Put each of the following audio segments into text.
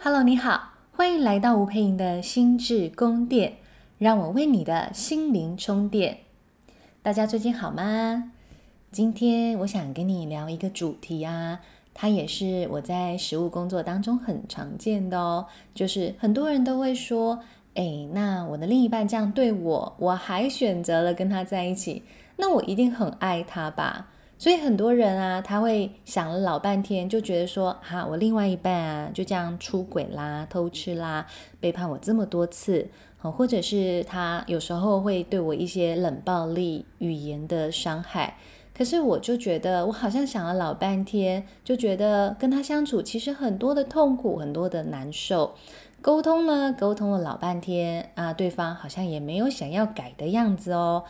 Hello，你好，欢迎来到吴佩莹的心智宫殿，让我为你的心灵充电。大家最近好吗？今天我想跟你聊一个主题啊，它也是我在实务工作当中很常见的哦，就是很多人都会说，诶，那我的另一半这样对我，我还选择了跟他在一起，那我一定很爱他吧？所以很多人啊，他会想了老半天，就觉得说，哈，我另外一半啊，就这样出轨啦、偷吃啦、背叛我这么多次，或者是他有时候会对我一些冷暴力语言的伤害。可是我就觉得，我好像想了老半天，就觉得跟他相处其实很多的痛苦，很多的难受，沟通呢，沟通了老半天啊，对方好像也没有想要改的样子哦。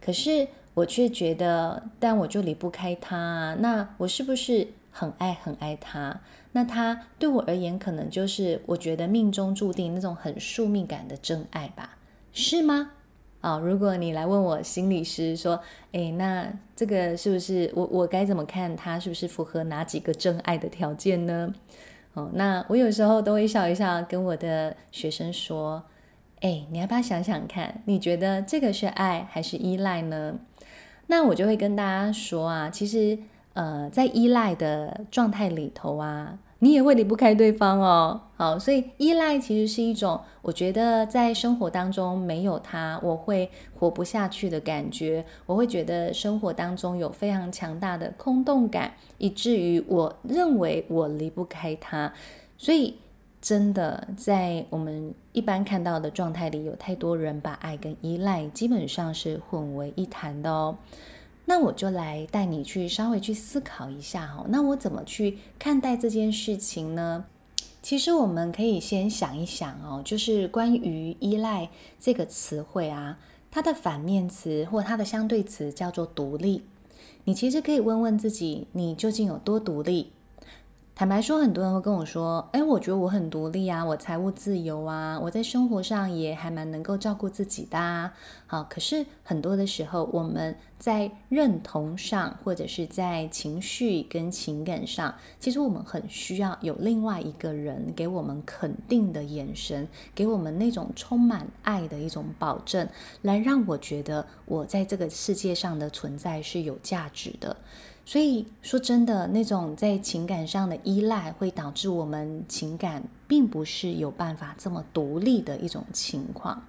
可是。我却觉得，但我就离不开他，那我是不是很爱很爱他？那他对我而言，可能就是我觉得命中注定那种很宿命感的真爱吧？是吗？啊，如果你来问我心理师说，诶，那这个是不是我我该怎么看他是不是符合哪几个真爱的条件呢？哦，那我有时候都会笑一笑，跟我的学生说，诶，你要不要想想看，你觉得这个是爱还是依赖呢？那我就会跟大家说啊，其实，呃，在依赖的状态里头啊，你也会离不开对方哦。好，所以依赖其实是一种，我觉得在生活当中没有他，我会活不下去的感觉。我会觉得生活当中有非常强大的空洞感，以至于我认为我离不开他，所以。真的，在我们一般看到的状态里，有太多人把爱跟依赖基本上是混为一谈的哦。那我就来带你去稍微去思考一下哈。那我怎么去看待这件事情呢？其实我们可以先想一想哦，就是关于依赖这个词汇啊，它的反面词或它的相对词叫做独立。你其实可以问问自己，你究竟有多独立？坦白说，很多人会跟我说：“哎，我觉得我很独立啊，我财务自由啊，我在生活上也还蛮能够照顾自己的啊。”好，可是很多的时候，我们在认同上，或者是在情绪跟情感上，其实我们很需要有另外一个人给我们肯定的眼神，给我们那种充满爱的一种保证，来让我觉得我在这个世界上的存在是有价值的。所以说真的，那种在情感上的依赖，会导致我们情感并不是有办法这么独立的一种情况。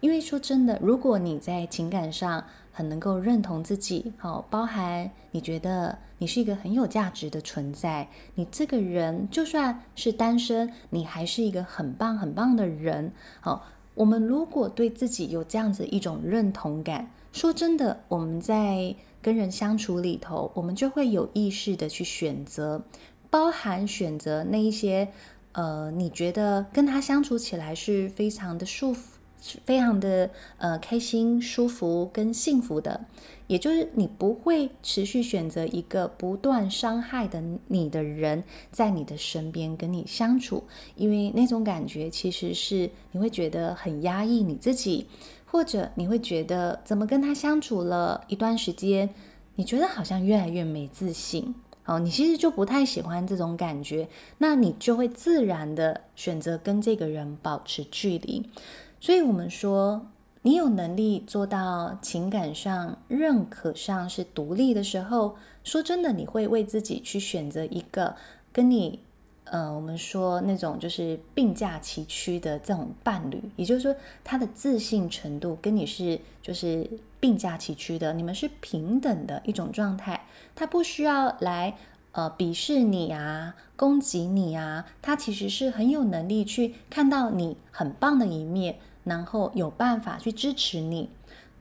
因为说真的，如果你在情感上很能够认同自己，好，包含你觉得你是一个很有价值的存在，你这个人就算是单身，你还是一个很棒很棒的人。好，我们如果对自己有这样子一种认同感，说真的，我们在跟人相处里头，我们就会有意识的去选择，包含选择那一些，呃，你觉得跟他相处起来是非常的舒服，非常的呃开心、舒服跟幸福的，也就是你不会持续选择一个不断伤害的你的人在你的身边跟你相处，因为那种感觉其实是你会觉得很压抑你自己。或者你会觉得怎么跟他相处了一段时间，你觉得好像越来越没自信，哦，你其实就不太喜欢这种感觉，那你就会自然的选择跟这个人保持距离。所以，我们说你有能力做到情感上认可上是独立的时候，说真的，你会为自己去选择一个跟你。呃，我们说那种就是并驾齐驱的这种伴侣，也就是说，他的自信程度跟你是就是并驾齐驱的，你们是平等的一种状态。他不需要来呃鄙视你啊，攻击你啊，他其实是很有能力去看到你很棒的一面，然后有办法去支持你。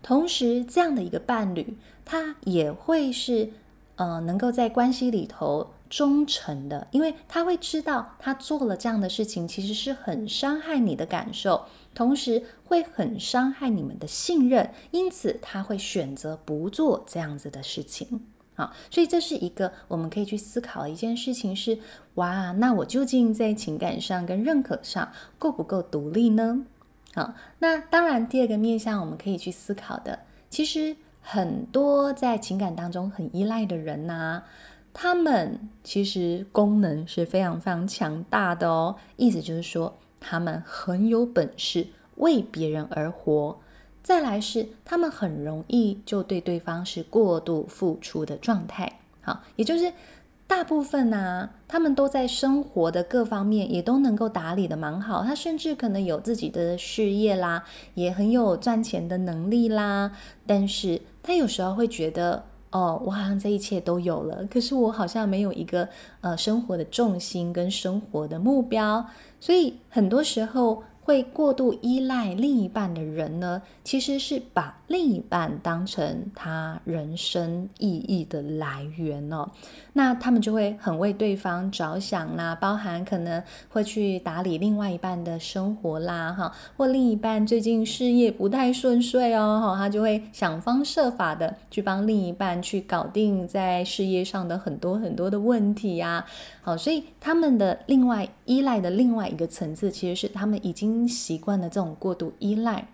同时，这样的一个伴侣，他也会是呃能够在关系里头。忠诚的，因为他会知道他做了这样的事情，其实是很伤害你的感受，同时会很伤害你们的信任，因此他会选择不做这样子的事情。好，所以这是一个我们可以去思考的一件事情是：哇，那我究竟在情感上跟认可上够不够独立呢？好，那当然，第二个面向我们可以去思考的，其实很多在情感当中很依赖的人呐、他们其实功能是非常非常强大的哦。意思就是说，他们很有本事为别人而活。再来是，他们很容易就对对方是过度付出的状态。好，也就是大部分呢、啊，他们都在生活的各方面也都能够打理得蛮好。他甚至可能有自己的事业啦，也很有赚钱的能力啦。但是他有时候会觉得，哦，我好像这一切都有了，可是我好像没有一个呃生活的重心跟生活的目标。所以很多时候。会过度依赖另一半的人呢，其实是把另一半当成他人生意义的来源哦。那他们就会很为对方着想啦，包含可能会去打理另外一半的生活啦，哈，或另一半最近事业不太顺遂哦，哈，他就会想方设法的去帮另一半去搞定在事业上的很多很多的问题呀。好，所以他们的另外依赖的另外一个层次，其实是他们已经习惯了这种过度依赖。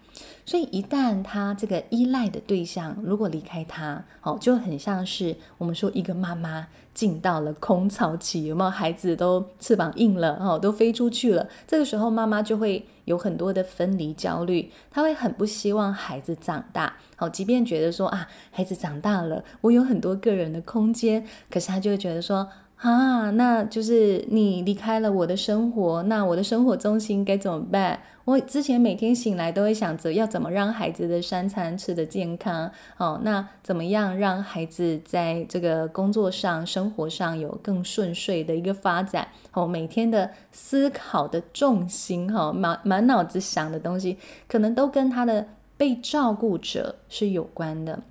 所以一旦他这个依赖的对象如果离开他，哦，就很像是我们说一个妈妈进到了空巢期，有没有？孩子都翅膀硬了，哦，都飞出去了。这个时候妈妈就会有很多的分离焦虑，她会很不希望孩子长大。好，即便觉得说啊，孩子长大了，我有很多个人的空间，可是她就会觉得说。啊，那就是你离开了我的生活，那我的生活重心该怎么办？我之前每天醒来都会想着要怎么让孩子的三餐吃得健康，哦，那怎么样让孩子在这个工作上、生活上有更顺遂的一个发展？哦，每天的思考的重心，哈，满满脑子想的东西，可能都跟他的被照顾者是有关的。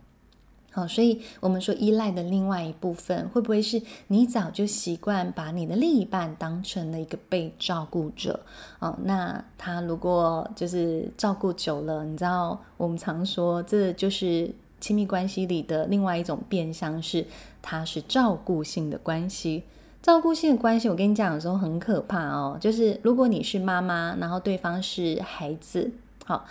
好，所以我们说依赖的另外一部分，会不会是你早就习惯把你的另一半当成了一个被照顾者？哦，那他如果就是照顾久了，你知道，我们常说这就是亲密关系里的另外一种变相，是他是照顾性的关系。照顾性的关系，我跟你讲的时候很可怕哦，就是如果你是妈妈，然后对方是孩子，好。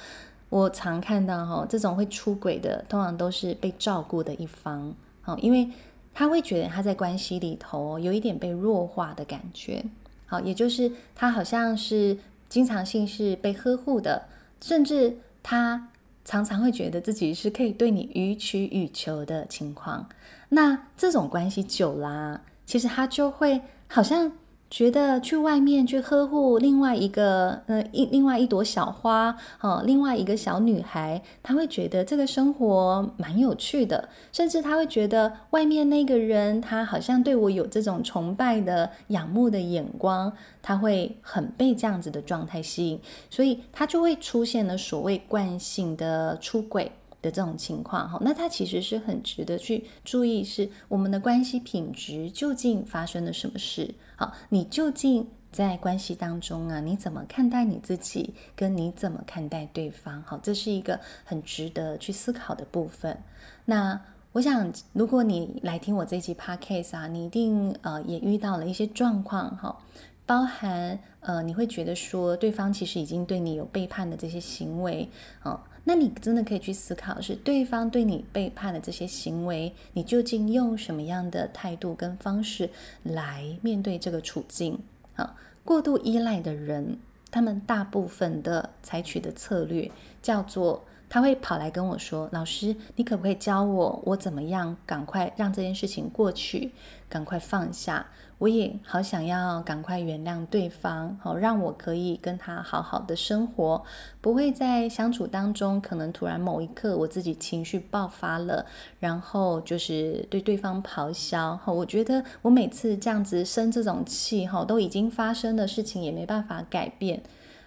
我常看到哈，这种会出轨的，通常都是被照顾的一方，好，因为他会觉得他在关系里头有一点被弱化的感觉，好，也就是他好像是经常性是被呵护的，甚至他常常会觉得自己是可以对你予取予求的情况。那这种关系久啦，其实他就会好像。觉得去外面去呵护另外一个呃一另外一朵小花哦，另外一个小女孩，她会觉得这个生活蛮有趣的，甚至她会觉得外面那个人他好像对我有这种崇拜的仰慕的眼光，她会很被这样子的状态吸引，所以她就会出现了所谓惯性的出轨。的这种情况哈，那它其实是很值得去注意，是我们的关系品质究竟发生了什么事？好，你究竟在关系当中啊，你怎么看待你自己，跟你怎么看待对方？好，这是一个很值得去思考的部分。那我想，如果你来听我这期 podcast 啊，你一定呃也遇到了一些状况哈，包含呃你会觉得说对方其实已经对你有背叛的这些行为啊。那你真的可以去思考，是对方对你背叛的这些行为，你究竟用什么样的态度跟方式来面对这个处境？啊，过度依赖的人，他们大部分的采取的策略叫做，他会跑来跟我说：“老师，你可不可以教我，我怎么样赶快让这件事情过去，赶快放下？”我也好想要赶快原谅对方，好让我可以跟他好好的生活，不会在相处当中可能突然某一刻我自己情绪爆发了，然后就是对对方咆哮。哈，我觉得我每次这样子生这种气，哈，都已经发生的事情也没办法改变。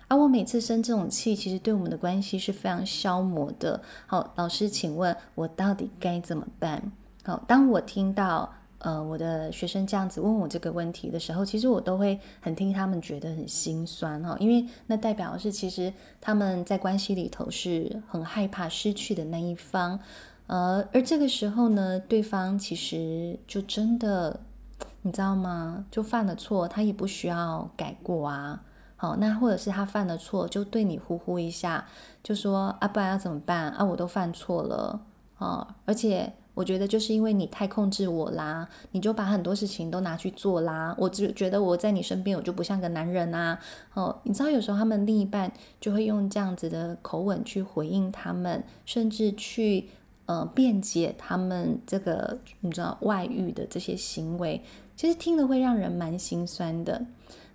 而我每次生这种气，其实对我们的关系是非常消磨的。好，老师，请问我到底该怎么办？好，当我听到。呃，我的学生这样子问我这个问题的时候，其实我都会很听他们觉得很心酸哈，因为那代表是其实他们在关系里头是很害怕失去的那一方，呃，而这个时候呢，对方其实就真的，你知道吗？就犯了错，他也不需要改过啊，好，那或者是他犯了错，就对你呼呼一下，就说啊，不然要怎么办啊？我都犯错了啊，而且。我觉得就是因为你太控制我啦，你就把很多事情都拿去做啦。我只觉得我在你身边，我就不像个男人啊。哦，你知道有时候他们另一半就会用这样子的口吻去回应他们，甚至去呃辩解他们这个你知道外遇的这些行为，其实听了会让人蛮心酸的。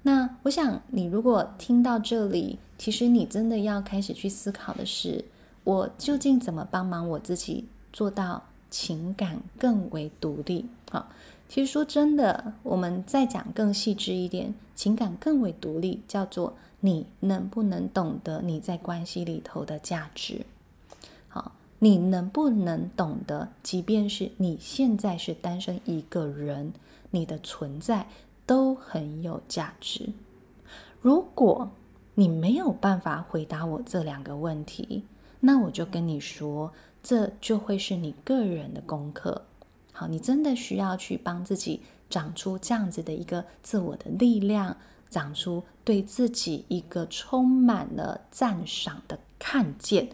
那我想你如果听到这里，其实你真的要开始去思考的是，我究竟怎么帮忙我自己做到。情感更为独立，好，其实说真的，我们再讲更细致一点，情感更为独立，叫做你能不能懂得你在关系里头的价值？好，你能不能懂得，即便是你现在是单身一个人，你的存在都很有价值。如果你没有办法回答我这两个问题，那我就跟你说。这就会是你个人的功课。好，你真的需要去帮自己长出这样子的一个自我的力量，长出对自己一个充满了赞赏的看见。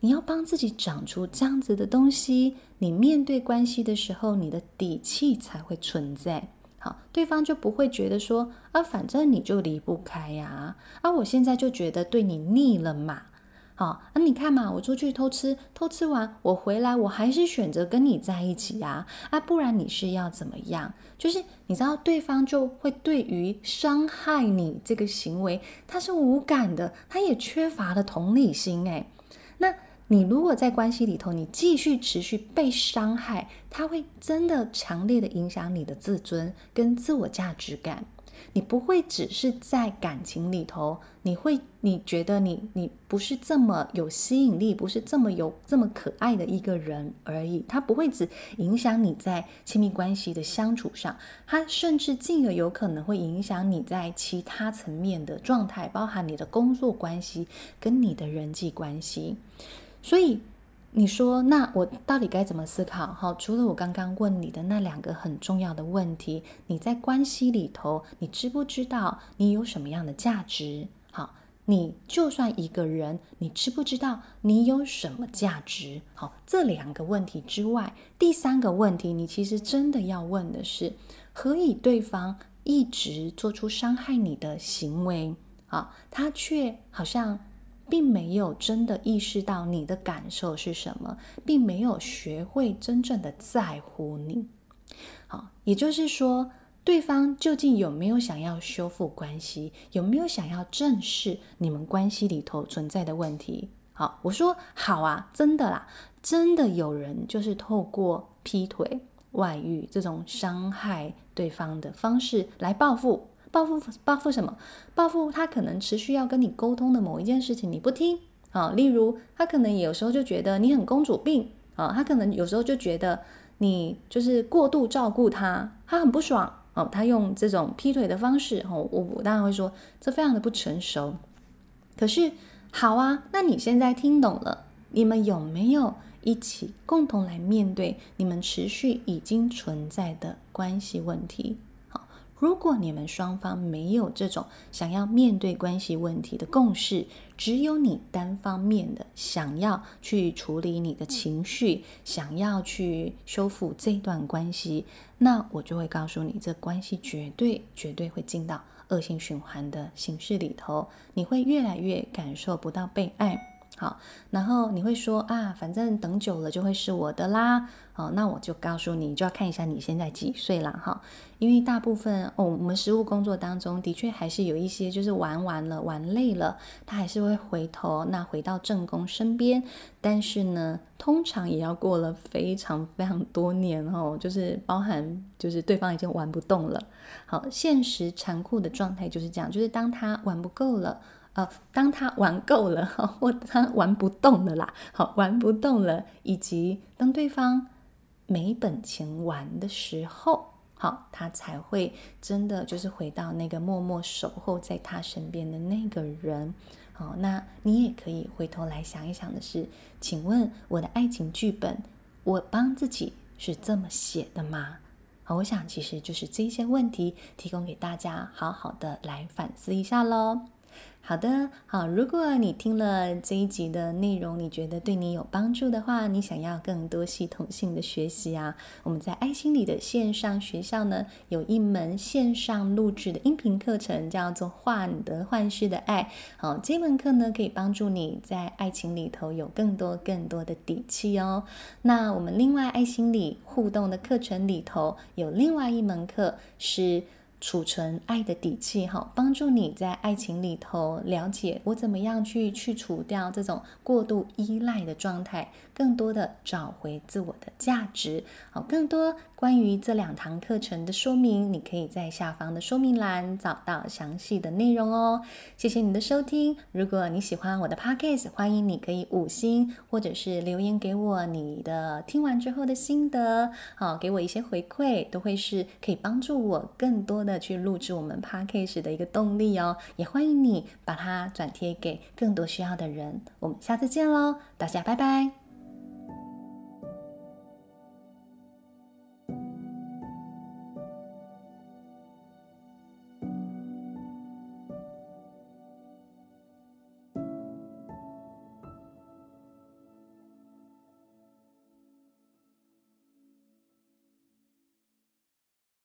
你要帮自己长出这样子的东西，你面对关系的时候，你的底气才会存在。好，对方就不会觉得说啊，反正你就离不开呀，啊，我现在就觉得对你腻了嘛。好，那、你看嘛，我出去偷吃，偷吃完我回来，我还是选择跟你在一起呀，啊，不然你是要怎么样？就是你知道，对方就会对于伤害你这个行为，他是无感的，他也缺乏了同理心。诶，那你如果在关系里头，你继续持续被伤害，他会真的强烈的影响你的自尊跟自我价值感。你不会只是在感情里头，你会你觉得你你不是这么有吸引力，不是这么有这么可爱的一个人而已。它不会只影响你在亲密关系的相处上，它甚至进而有可能会影响你在其他层面的状态，包含你的工作关系跟你的人际关系。所以。你说，那我到底该怎么思考？好，除了我刚刚问你的那两个很重要的问题，你在关系里头，你知不知道你有什么样的价值？好，你就算一个人，你知不知道你有什么价值？好，这两个问题之外，第三个问题，你其实真的要问的是，何以对方一直做出伤害你的行为？啊，他却好像。并没有真的意识到你的感受是什么，并没有学会真正的在乎你。好，也就是说，对方究竟有没有想要修复关系，有没有想要正视你们关系里头存在的问题？好，我说好啊，真的啦，真的有人就是透过劈腿、外遇这种伤害对方的方式来报复。报复报复什么？报复他可能持续要跟你沟通的某一件事情，你不听啊。例如，他可能有时候就觉得你很公主病啊，他可能有时候就觉得你就是过度照顾他，他很不爽哦。他用这种劈腿的方式哦，我我当然会说这非常的不成熟。可是好啊，那你现在听懂了，你们有没有一起共同来面对你们持续已经存在的关系问题？如果你们双方没有这种想要面对关系问题的共识，只有你单方面的想要去处理你的情绪，想要去修复这段关系，那我就会告诉你，这关系绝对绝对会进到恶性循环的形式里头，你会越来越感受不到被爱。好，然后你会说啊，反正等久了就会是我的啦。好，那我就告诉你，就要看一下你现在几岁了哈。因为大部分哦，我们实务工作当中的确还是有一些，就是玩完了、玩累了，他还是会回头，那回到正宫身边。但是呢，通常也要过了非常非常多年哦，就是包含就是对方已经玩不动了。好，现实残酷的状态就是这样，就是当他玩不够了。呃，当他玩够了，或他玩不动了啦，好，玩不动了，以及当对方没本钱玩的时候，好，他才会真的就是回到那个默默守候在他身边的那个人。好，那你也可以回头来想一想的是，请问我的爱情剧本，我帮自己是这么写的吗？好，我想其实就是这些问题，提供给大家好好的来反思一下喽。好的，好。如果你听了这一集的内容，你觉得对你有帮助的话，你想要更多系统性的学习啊，我们在爱心理的线上学校呢，有一门线上录制的音频课程，叫做《患得患失的爱》。好，这门课呢，可以帮助你在爱情里头有更多更多的底气哦。那我们另外爱心理互动的课程里头，有另外一门课是。储存爱的底气，哈，帮助你在爱情里头了解我怎么样去去除掉这种过度依赖的状态，更多的找回自我的价值。好，更多关于这两堂课程的说明，你可以在下方的说明栏找到详细的内容哦。谢谢你的收听，如果你喜欢我的 podcast，欢迎你可以五星或者是留言给我你的听完之后的心得，好，给我一些回馈，都会是可以帮助我更多的。去录制我们 Podcast 的一个动力哦，也欢迎你把它转贴给更多需要的人。我们下次见喽，大家拜拜。